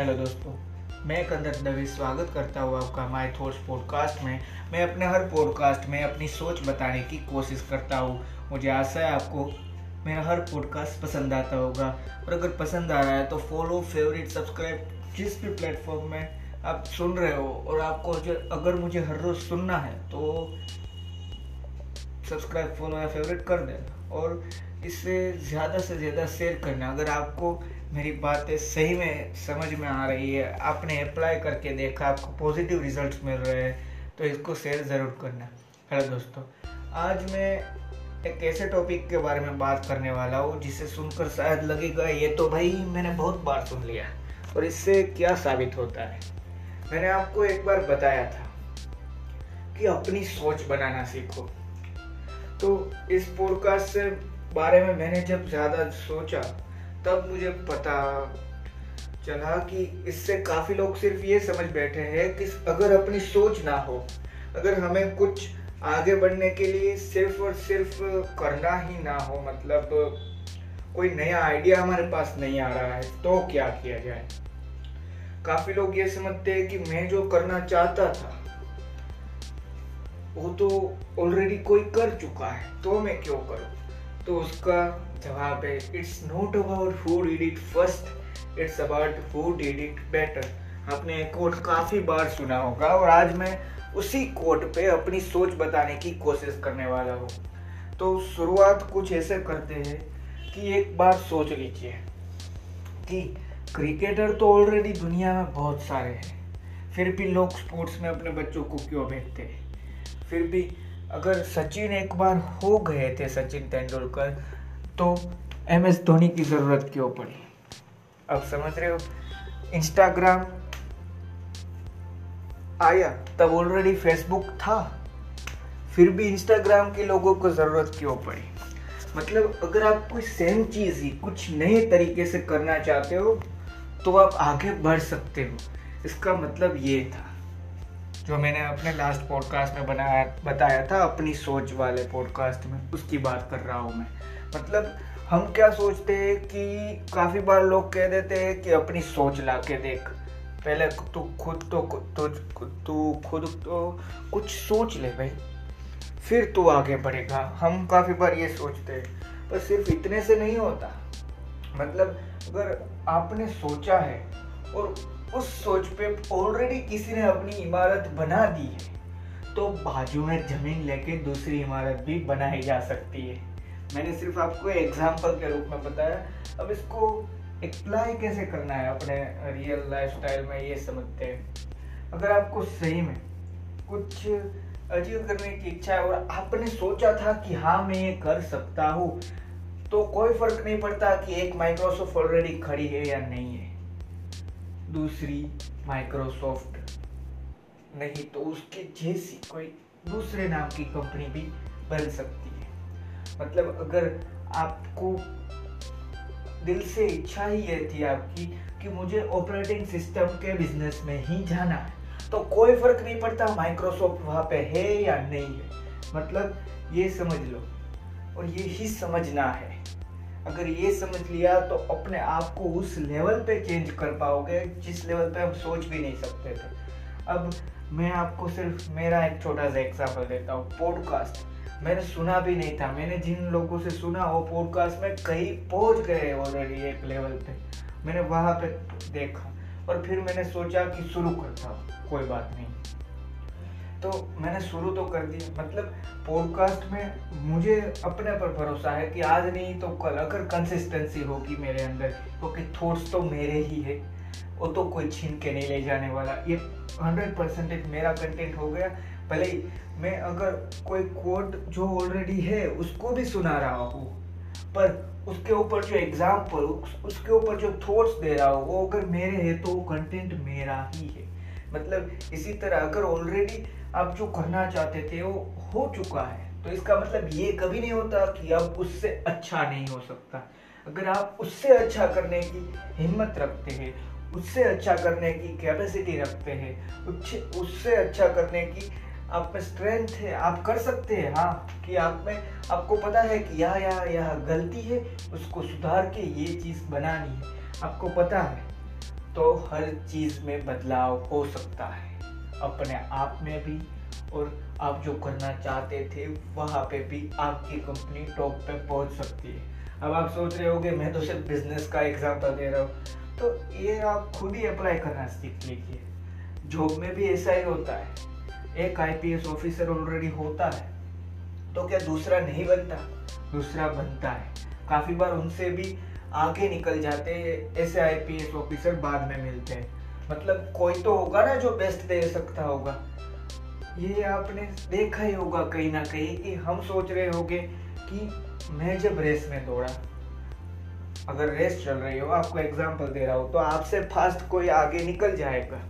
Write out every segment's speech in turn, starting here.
Hello दोस्तों, मैं कंदर दवे स्वागत करता हूँ आपका माय थॉट्स पॉडकास्ट में। मैं अपने हर पॉडकास्ट में अपनी सोच बताने की कोशिश करता हूँ। मुझे आशा है आपको मेरा हर पॉडकास्ट पसंद आता होगा। और अगर पसंद आ रहा है तो फॉलो फेवरेट सब्सक्राइब जिस भी प्लेटफॉर्म में आप सुन रहे हो। और आपको जो, अगर मुझे हर रोज़ सुनना है तो सब्सक्राइब फॉलो या फेवरेट कर देना। और इससे ज़्यादा से ज़्यादा शेयर करना। अगर आपको मेरी बातें सही में समझ में आ रही है, आपने अप्लाई करके देखा, आपको पॉजिटिव रिजल्ट्स मिल रहे हैं तो इसको शेयर ज़रूर करना। हेलो दोस्तों, आज मैं एक ऐसे टॉपिक के बारे में बात करने वाला हूँ, जिसे सुनकर शायद लगेगा, ये तो भाई मैंने बहुत बार सुन लिया और इससे क्या साबित होता है? मैंने आपको एक बार बताया था कि अपनी सोच बनाना सीखो। तो इस पॉडकास्ट से बारे में मैंने जब ज़्यादा सोचा, तब मुझे पता चला कि इससे काफ़ी लोग सिर्फ़ ये समझ बैठे हैं कि अगर अपनी सोच ना हो, अगर हमें कुछ आगे बढ़ने के लिए सिर्फ़ और सिर्फ़ करना ही ना हो मतलब कोई नया आइडिया हमारे पास नहीं आ रहा है तो क्या किया जाए? काफ़ी लोग ये समझते हैं कि मैं जो करना चाहता था, वो तो ऑलरेडी कोई कर चुका है तो मैं क्यों करूँ? तो उसका जवाब है it's not about who did it first it's about who did it better आपने कोट काफ़ी बार सुना होगा और आज मैं उसी कोट पे अपनी सोच बताने की कोशिश करने वाला हूँ। तो शुरुआत कुछ ऐसे करते हैं कि एक बार सोच लीजिए कि क्रिकेटर तो ऑलरेडी दुनिया में बहुत सारे हैं, फिर भी लोग स्पोर्ट्स में अपने बच्चों को क्यों भेजते हैं? फिर भी अगर सचिन एक बार हो गए थे सचिन तेंदुलकर तो एम एस धोनी की ज़रूरत क्यों पड़ी? अब समझ रहे हो? इंस्टाग्राम आया, तब ऑलरेडी फेसबुक था। फिर भी इंस्टाग्राम के लोगों को ज़रूरत क्यों पड़ी? मतलब अगर आप कोई सेम चीज़ ही, कुछ नए तरीके से करना चाहते हो तो आप आगे बढ़ सकते हो। इसका मतलब ये था। जो मैंने अपने लास्ट पॉडकास्ट में बनाया, बताया था, अपनी सोच वाले पॉडकास्ट में, उसकी बात कर रहा हूँ मैं। मतलब हम क्या सोचते हैं कि काफ़ी बार लोग कह देते हैं कि अपनी सोच ला के देख। पहले तू खुद तो तू खुद तो कुछ सोच ले भाई। फिर तू आगे बढ़ेगा। हम काफ़ी बार ये सोचते हैं, पर सिर्फ़ इतने से नहीं होता। मतलब अगर आपने सोचा है और उस सोच पे ऑलरेडी किसी ने अपनी इमारत बना दी है तो बाजू में ज़मीन लेके दूसरी इमारत भी बनाई जा सकती है। मैंने सिर्फ़ आपको एग्ज़ाम्पल के रूप में बताया। अब इसको अप्लाई कैसे करना है अपने रियल लाइफस्टाइल में, ये समझते हैं। अगर आपको सही में कुछ अचीव करने की इच्छा है और आपने सोचा था कि हाँ मैं ये कर सकता हूँ तो कोई फ़र्क नहीं पड़ता कि एक माइक्रोसॉफ्ट ऑलरेडी खड़ी है या नहीं है। दूसरी माइक्रोसॉफ्ट नहीं तो उसके जैसी कोई दूसरे नाम की कंपनी भी बन सकती है। मतलब अगर आपको दिल से इच्छा ही ये थी आपकी कि मुझे ऑपरेटिंग सिस्टम के बिज़नेस में ही जाना है तो कोई फ़र्क नहीं पड़ता माइक्रोसॉफ्ट वहाँ पे है या नहीं है। मतलब ये समझ लो और ये ही समझना है। अगर ये समझ लिया तो अपने आप को उस लेवल पे चेंज कर पाओगे, जिस लेवल पे हम सोच भी नहीं सकते थे। अब मैं आपको सिर्फ़, मेरा एक छोटा सा एग्ज़ाम्पल देता हूँ पॉडकास्ट मैंने सुना भी नहीं था। मैंने जिन लोगों से सुना वो पॉडकास्ट में कहीं पहुँच गए ऑलरेडी एक लेवल पे। मैंने वहाँ पे देखा और फिर मैंने सोचा कि शुरू करता हूँ। कोई बात नहीं। तो मैंने शुरू तो कर दिया। मतलब पॉडकास्ट में मुझे अपने पर भरोसा है कि आज नहीं तो कल, अगर कंसिस्टेंसी होगी मेरे अंदर, क्योंकि तो थॉट्स तो मेरे ही है, वो तो कोई छीन के नहीं ले जाने वाला। ये हंड्रेड परसेंटेज मेरा कंटेंट हो गया। भले ही मैं अगर कोई कोड जो ऑलरेडी है, उसको भी सुना रहा हूँ, पर उसके ऊपर जो एग्ज़ाम्पल उसके ऊपर जो थॉट्स दे रहा हूँ, वो अगर मेरे है तो वो कंटेंट मेरा ही है। मतलब इसी तरह अगर ऑलरेडी आप जो करना चाहते थे वो हो चुका है। तो इसका मतलब ये कभी नहीं होता कि अब उससे अच्छा नहीं हो सकता। अगर आप उससे अच्छा करने की हिम्मत रखते हैं, उससे अच्छा करने की कैपेसिटी रखते हैं उससे अच्छा करने की आप में स्ट्रेंथ है, आप कर सकते हैं हाँ कि आप में, आपको पता है कि यह यह यह गलती है, उसको सुधार के ये चीज़ बनानी है। आपको पता है तो हर चीज़ में बदलाव हो सकता है। अपने आप में भी और आप जो करना चाहते थे, वहाँ पे भी आपकी कंपनी टॉप पे पहुँच सकती है। अब आप सोच रहे होगे, मैं तो सिर्फ़ बिज़नेस का एग्जांपल दे रहा हूँ। तो ये आप खुद ही अप्लाई करना सीख लीजिए। जॉब में भी ऐसा ही होता है। एक आईपीएस ऑफिसर ऑलरेडी होता है तो क्या दूसरा नहीं बनता? दूसरा बनता है। काफ़ी बार उनसे भी आगे निकल जाते हैं ऐसे आईपीएस ऑफिसर बाद में मिलते हैं। मतलब कोई तो होगा ना जो बेस्ट दे सकता होगा। ये आपने देखा ही होगा कहीं ना कहीं कि हम सोच रहे होंगे कि मैं जब रेस में दौड़ा, अगर रेस चल रही हो, आपको एग्जांपल दे रहा हूँ तो आपसे फास्ट कोई आगे निकल जाएगा।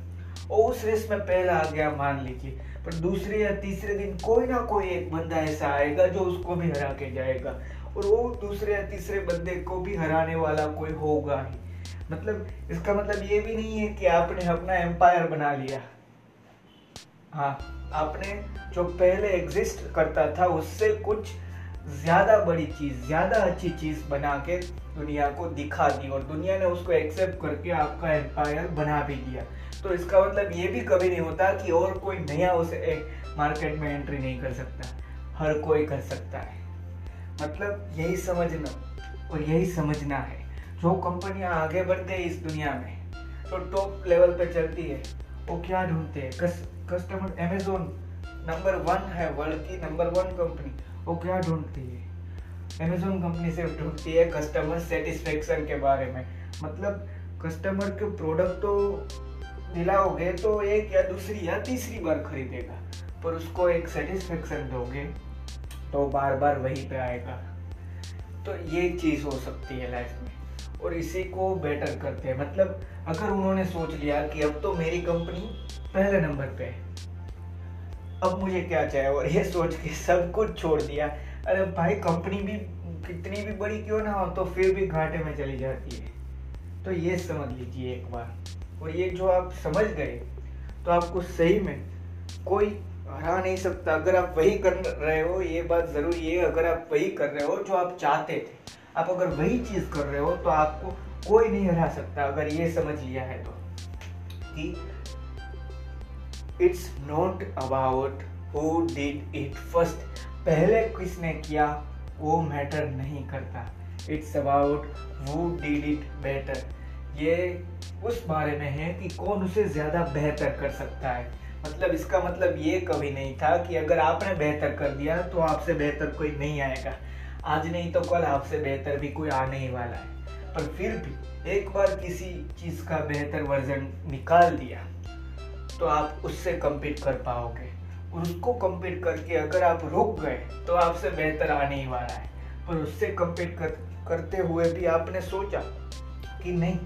और उस रेस में पहला आ गया मान लीजिए, पर दूसरे या तीसरे दिन कोई ना कोई एक बंदा ऐसा आएगा जो उसको भी हरा के जाएगा। और वो दूसरे या तीसरे बंदे को भी हराने वाला कोई होगा ही मतलब इसका मतलब ये भी नहीं है कि आपने अपना एम्पायर बना लिया। हाँ आपने जो पहले एग्जिस्ट करता था, उससे कुछ ज़्यादा बड़ी चीज़, ज़्यादा अच्छी चीज़ बना के दुनिया को दिखा दी और दुनिया ने उसको एक्सेप्ट करके आपका एम्पायर बना भी दिया तो इसका मतलब ये भी कभी नहीं होता कि और कोई नया उस मार्केट में एंट्री नहीं कर सकता। हर कोई कर सकता है। मतलब यही समझना और यही समझना है। जो कंपनियाँ आगे बढ़ते हैं इस दुनिया में तो टॉप लेवल पे चलती है। वो क्या ढूंढते हैं? Cus, customer Amazon number one है वर्ल्ड की नंबर वन कंपनी वो क्या ढूंढती है? अमेजोन कंपनी सिर्फ़ ढूंढती है कस्टमर सेटिस्फेक्शन के बारे में। मतलब कस्टमर के प्रोडक्ट तो दिलाओगे तो एक या दूसरी या तीसरी बार खरीदेगा पर उसको एक सेटिस्फेक्शन दोगे तो बार बार वहीं पे आएगा। तो ये चीज़ हो सकती है लाइफ में। और इसी को बेटर करते हैं। मतलब अगर उन्होंने सोच लिया कि अब तो मेरी कंपनी पहले नंबर पे है, अब मुझे क्या चाहिए? और ये सोच के सब कुछ छोड़ दिया। अरे भाई कंपनी भी कितनी भी बड़ी क्यों ना हो तो फिर भी घाटे में चली जाती है। तो ये समझ लीजिए एक बार। और ये जो आप समझ गए तो आपको सही में कोई हरा नहीं सकता। अगर आप वही कर रहे हो, ये बात ज़रूरी है, अगर आप वही कर रहे हो जो आप चाहते थे आप अगर वही चीज़ कर रहे हो तो आपको कोई नहीं हरा सकता, अगर ये समझ लिया है तो। कि it's not about who did it first पहले किसने किया, वो मैटर नहीं करता। It's about who did it better ये उस बारे में है कि कौन उसे ज़्यादा बेहतर कर सकता है। मतलब इसका मतलब ये कभी नहीं था कि अगर आपने बेहतर कर दिया तो आपसे बेहतर कोई नहीं आएगा। आज नहीं तो कल आपसे बेहतर भी कोई आने ही वाला है। पर फिर भी एक बार किसी चीज़ का बेहतर वर्जन निकाल दिया तो आप उससे कम्पीट कर पाओगे। और उसको कम्पीट करके अगर आप रुक गए तो आपसे बेहतर आने ही वाला है। पर उससे कम्पीट कर, करते हुए भी आपने सोचा कि नहीं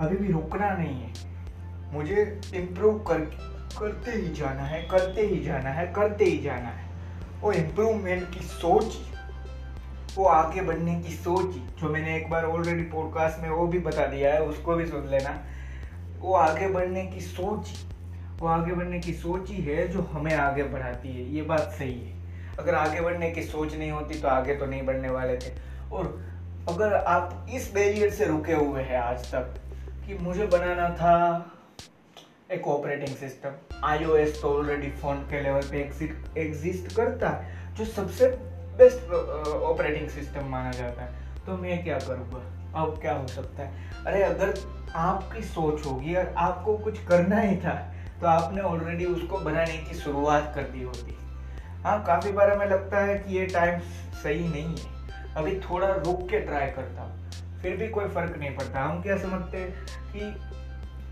अभी भी रुकना नहीं है। मुझे इम्प्रूव करके करते ही जाना है करते ही जाना है करते ही जाना है। वो इम्प्रूवमेंट की सोच वो आगे बढ़ने की सोच, जो मैंने एक बार ऑलरेडी पॉडकास्ट में वो भी बता दिया है, उसको भी सुन लेना। वो आगे बढ़ने की सोच, वो आगे बढ़ने की सोच ही है जो हमें आगे बढ़ाती है, ये बात सही है। अगर आगे बढ़ने की सोच नहीं होती तो आगे तो नहीं बढ़ने वाले थे। और अगर आप इस बैरियर से रुके हुए हैं आज तक, कि मुझे बनाना था एक ऑपरेटिंग सिस्टम आईओएस तो ऑलरेडी फ़ोन के लेवल पे एग्जिस्ट करता है, जो सबसे बेस्ट ऑपरेटिंग सिस्टम माना जाता है। तो मैं क्या करूँगा? अब क्या हो सकता है? अरे, अगर आपकी सोच होगी और आपको कुछ करना ही था तो आपने ऑलरेडी उसको बनाने की शुरुआत कर दी होती। हाँ काफ़ी बार हमें लगता है कि ये टाइम सही नहीं है। अभी थोड़ा रुक के ट्राई करता हूँ, फिर भी कोई फ़र्क नहीं पड़ता। हम क्या समझते हैं कि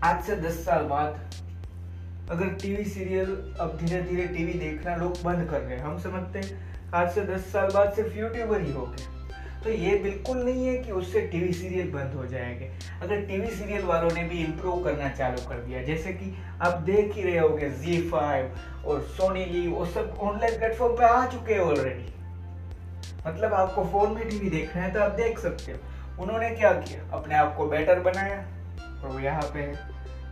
आज से दस साल बाद अगर टीवी सीरियल अब धीरे धीरे टीवी देखना लोग बंद कर रहे हैं, हम समझते हैं आज से दस साल बाद सिर्फ़ यूट्यूबर ही हो गए। तो ये बिल्कुल नहीं है कि उससे टीवी सीरियल बंद हो जाएँगे। अगर टीवी सीरियल वालों ने भी इम्प्रूव करना चालू कर दिया, जैसे कि आप देख ही रहे होगे जी फाइव और सोनी ली वो सब ऑनलाइन प्लेटफॉर्म पे आ चुके हैं ऑलरेडी मतलब आपको फ़ोन में टीवी देखना है तो आप देख सकते हो। उन्होंने क्या किया? अपने आप को बेटर बनाया और वो यहाँ पे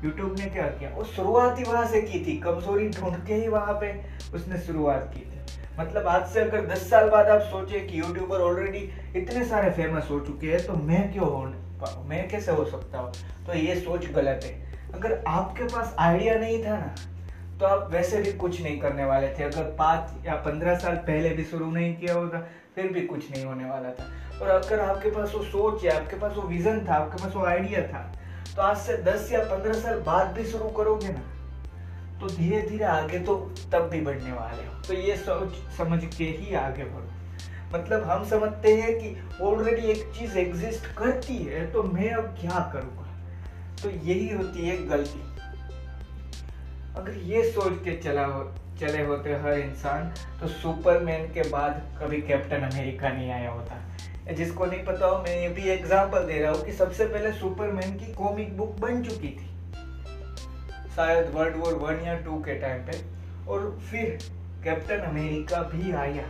यूट्यूब ने क्या किया? वो शुरुआत ही वहाँ से की थी। कमज़ोरी ढूंढ के ही वहाँ पे उसने शुरुआत की थी। मतलब आज से अगर दस साल बाद आप सोचे कि यूट्यूबर ऑलरेडी इतने सारे फ़ेमस हो चुके हैं तो मैं क्यों हो मैं कैसे हो सकता हूँ? तो ये सोच गलत है। अगर आपके पास आइडिया नहीं था ना तो आप वैसे भी कुछ नहीं करने वाले थे। अगर पाँच या पंद्रह साल पहले भी शुरू नहीं किया होता, फिर भी कुछ नहीं होने वाला था। और अगर आपके पास वो सोच है आपके पास वो विजन था, आपके पास वो आइडिया था तो आज से दस या पंद्रह साल बाद भी शुरू करोगे ना तो धीरे धीरे आगे तो तब भी बढ़ने वाले हो। तो ये सोच समझ के ही आगे बढ़ो। मतलब हम समझते हैं कि ऑलरेडी एक चीज़ एग्जिस्ट करती है तो मैं अब क्या करूँगा? तो यही होती है गलती। अगर ये सोच के चला हो, चले होते हर इंसान तो सुपरमैन के बाद कभी कैप्टन अमेरिका नहीं आया होता। जिसको नहीं पता हो, मैं ये भी एग्जांपल दे रहा हूँ कि सबसे पहले सुपरमैन की कॉमिक बुक बन चुकी थी। शायद वर्ल्ड वॉर वन या टू के टाइम पे। और फिर कैप्टन अमेरिका भी आया।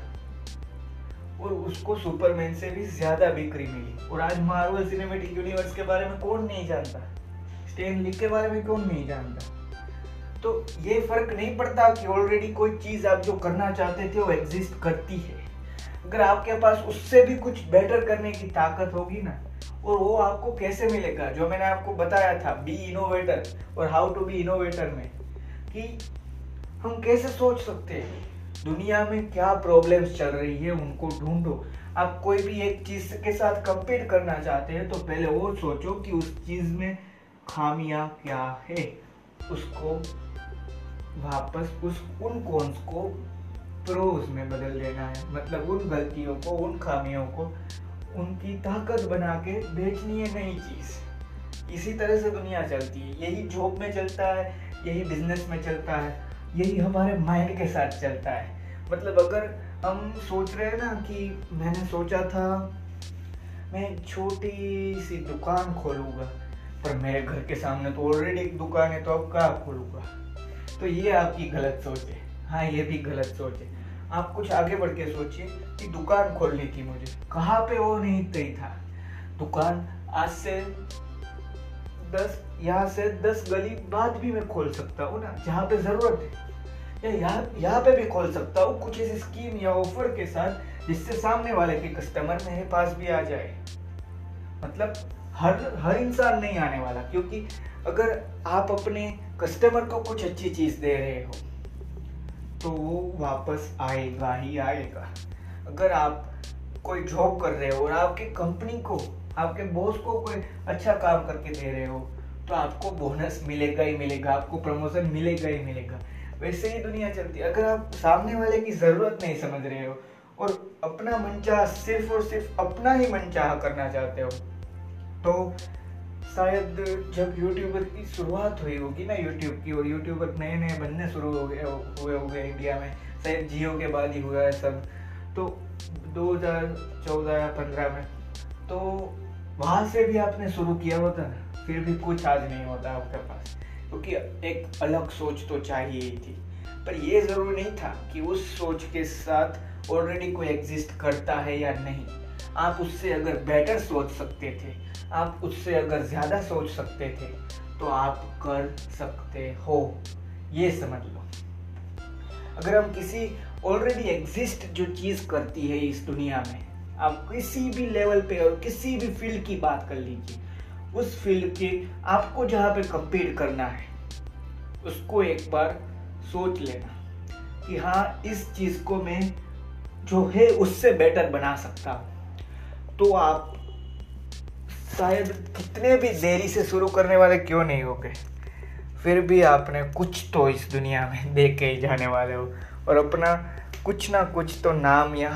और उसको सुपरमैन से भी ज़्यादा बिक्री मिली। और आज मार्वल सिनेमेटिक यूनिवर्स के बारे में कौन नहीं जानता? स्टेन ली के बारे में कौन नहीं जानता? तो ये फ़र्क नहीं पड़ता कि ऑलरेडी कोई चीज़ आप जो करना चाहते थे, वो एग्जिस्ट करती है। अगर आपके पास उससे भी कुछ बेटर करने की ताकत होगी ना, और वो आपको कैसे मिलेगा? जो मैंने आपको बताया था बी इनोवेटर और हाउ टू बी इनोवेटर में, कि हम कैसे सोच सकते हैं? दुनिया में क्या प्रॉब्लम्स चल रही है, उनको ढूंढो। आप कोई भी एक चीज़ के साथ कंपेयर करना चाहते हैं तो पहले वो सोचो कि उस चीज़ में खामियाँ क्या है। उसको वापस, उस, उन कॉन्स को प्रोज में बदल देना है। मतलब उन गलतियों को, उन खामियों को, उनकी ताकत बना के बेचनी है नई चीज़। इसी तरह से दुनिया चलती है। यही जॉब में चलता है, यही बिज़नेस में चलता है, यही हमारे माइंड के साथ चलता है। मतलब अगर हम सोच रहे हैं ना कि मैंने सोचा था, मैं छोटी सी दुकान खोलूँगा, पर मेरे घर के सामने तो ऑलरेडी एक दुकान है तो अब क्या खोलूँगा? तो ये आपकी गलत सोच है। हाँ ये भी गलत सोच है। आप कुछ आगे बढ़ के सोचिए कि दुकान खोलनी थी मुझे कहाँ पे वो नहीं तय था। दुकान आज से दस, यहाँ से दस गली बाद भी मैं खोल सकता हूँ ना, जहाँ पे ज़रूरत है। या यहाँ यहाँ पे भी खोल सकता हूँ कुछ ऐसी स्कीम या ऑफ़र के साथ जिससे सामने वाले के कस्टमर मेरे पास भी आ जाए। मतलब हर हर इंसान नहीं आने वाला, क्योंकि अगर आप अपने कस्टमर को कुछ अच्छी चीज़ दे रहे हो तो वो वापस आएगा ही आएगा। अगर आप कोई जॉब कर रहे हो और आपकी कंपनी को, आपके बॉस को कोई अच्छा काम करके दे रहे हो तो आपको बोनस मिलेगा ही मिलेगा, आपको प्रमोशन मिलेगा ही मिलेगा। वैसे ही दुनिया चलती है। अगर आप सामने वाले की ज़रूरत नहीं समझ रहे हो और अपना मनचाह सिर्फ़ और सिर्फ़ अपना ही मनचाह करना चाहते हो तो शायद जब यूट्यूबर की शुरुआत हुई होगी ना यूट्यूब की, और यूट्यूबर नए नए बनने शुरू हो गए, हुए हो गए इंडिया में, शायद जियो के बाद ही हुआ है सब। तो 2014 या 15 में तो वहाँ से भी आपने शुरू किया होता ना, फिर भी कुछ आज नहीं होता आपके पास, क्योंकि एक अलग सोच तो चाहिए ही थी। पर ये ज़रूरी नहीं था कि उस सोच के साथ ऑलरेडी कोई एग्जिस्ट करता है या नहीं। आप उससे अगर बेटर सोच सकते थे, आप उससे अगर ज़्यादा सोच सकते थे तो आप कर सकते हो। ये समझ लो। अगर हम किसी ऑलरेडी एग्जिस्ट जो चीज़ करती है इस दुनिया में, आप किसी भी लेवल पे और किसी भी फ़ील्ड की बात कर लीजिए, उस फ़ील्ड के आपको जहाँ पे कंपीट करना है, उसको एक बार सोच लेना कि हाँ इस चीज़ को मैं जो है उससे बेटर बना सकता हूँ। तो आप शायद कितने भी देरी से शुरू करने वाले क्यों नहीं हो गए? फिर भी आपने कुछ तो इस दुनिया में दे के ही जाने वाले हो। और अपना कुछ ना कुछ तो नाम या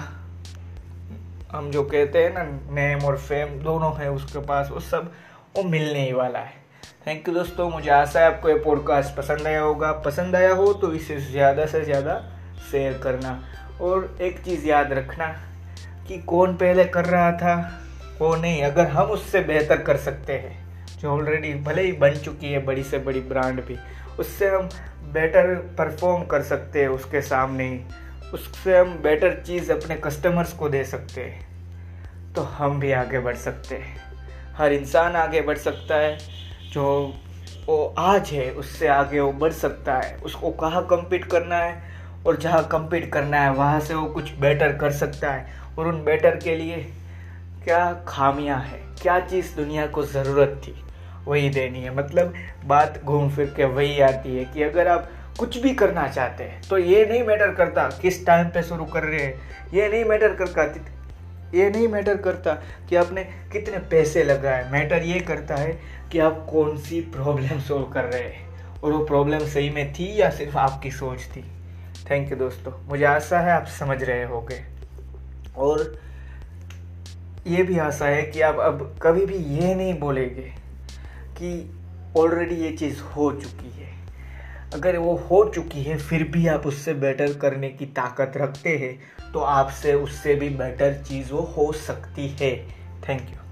हम जो कहते हैं ना नेम और फेम दोनों है उसके पास, वो सब वो मिलने ही वाला है। थैंक यू दोस्तों, मुझे आशा है आपको ये पॉडकास्ट पसंद आया होगा। पसंद आया हो तो इसे ज़्यादा से ज़्यादा शेयर करना। और एक चीज़ याद रखना कि कौन पहले कर रहा था वो नहीं। अगर हम उससे बेहतर कर सकते हैं, जो ऑलरेडी भले ही बन चुकी है बड़ी से बड़ी ब्रांड भी, उससे हम बेटर परफॉर्म कर सकते हैं उसके सामने। ही उससे हम बेटर चीज़ अपने कस्टमर्स को दे सकते हैं। तो हम भी आगे बढ़ सकते हैं। हर इंसान आगे बढ़ सकता है। जो वो आज है, उससे आगे वो बढ़ सकता है। उसको कहाँ कम्पीट करना है? और जहाँ कम्पीट करना है, वहाँ से वो कुछ बेटर कर सकता है। उन बेटर के लिए क्या खामियाँ हैं? क्या चीज़ दुनिया को ज़रूरत थी? वही देनी है। मतलब बात घूम फिर के वही आती है कि अगर आप कुछ भी करना चाहते हैं तो ये नहीं मैटर करता किस टाइम पे शुरू कर रहे हैं। ये नहीं मैटर करता ये नहीं मैटर करता कि आपने कितने पैसे लगाए। मैटर ये करता है कि आप कौन सी प्रॉब्लम सोल्व कर रहे हैं। और वो प्रॉब्लम सही में थी या सिर्फ़ आपकी सोच थी? थैंक यू दोस्तों। मुझे आशा है आप समझ रहे होगे। और ये भी आशा है कि आप अब कभी भी ये नहीं बोलेंगे कि ऑलरेडी ये चीज़ हो चुकी है। अगर वो हो चुकी है, फिर भी आप उससे बेटर करने की ताकत रखते हैं तो आपसे उससे भी बेटर चीज़ वो हो सकती है। Thank you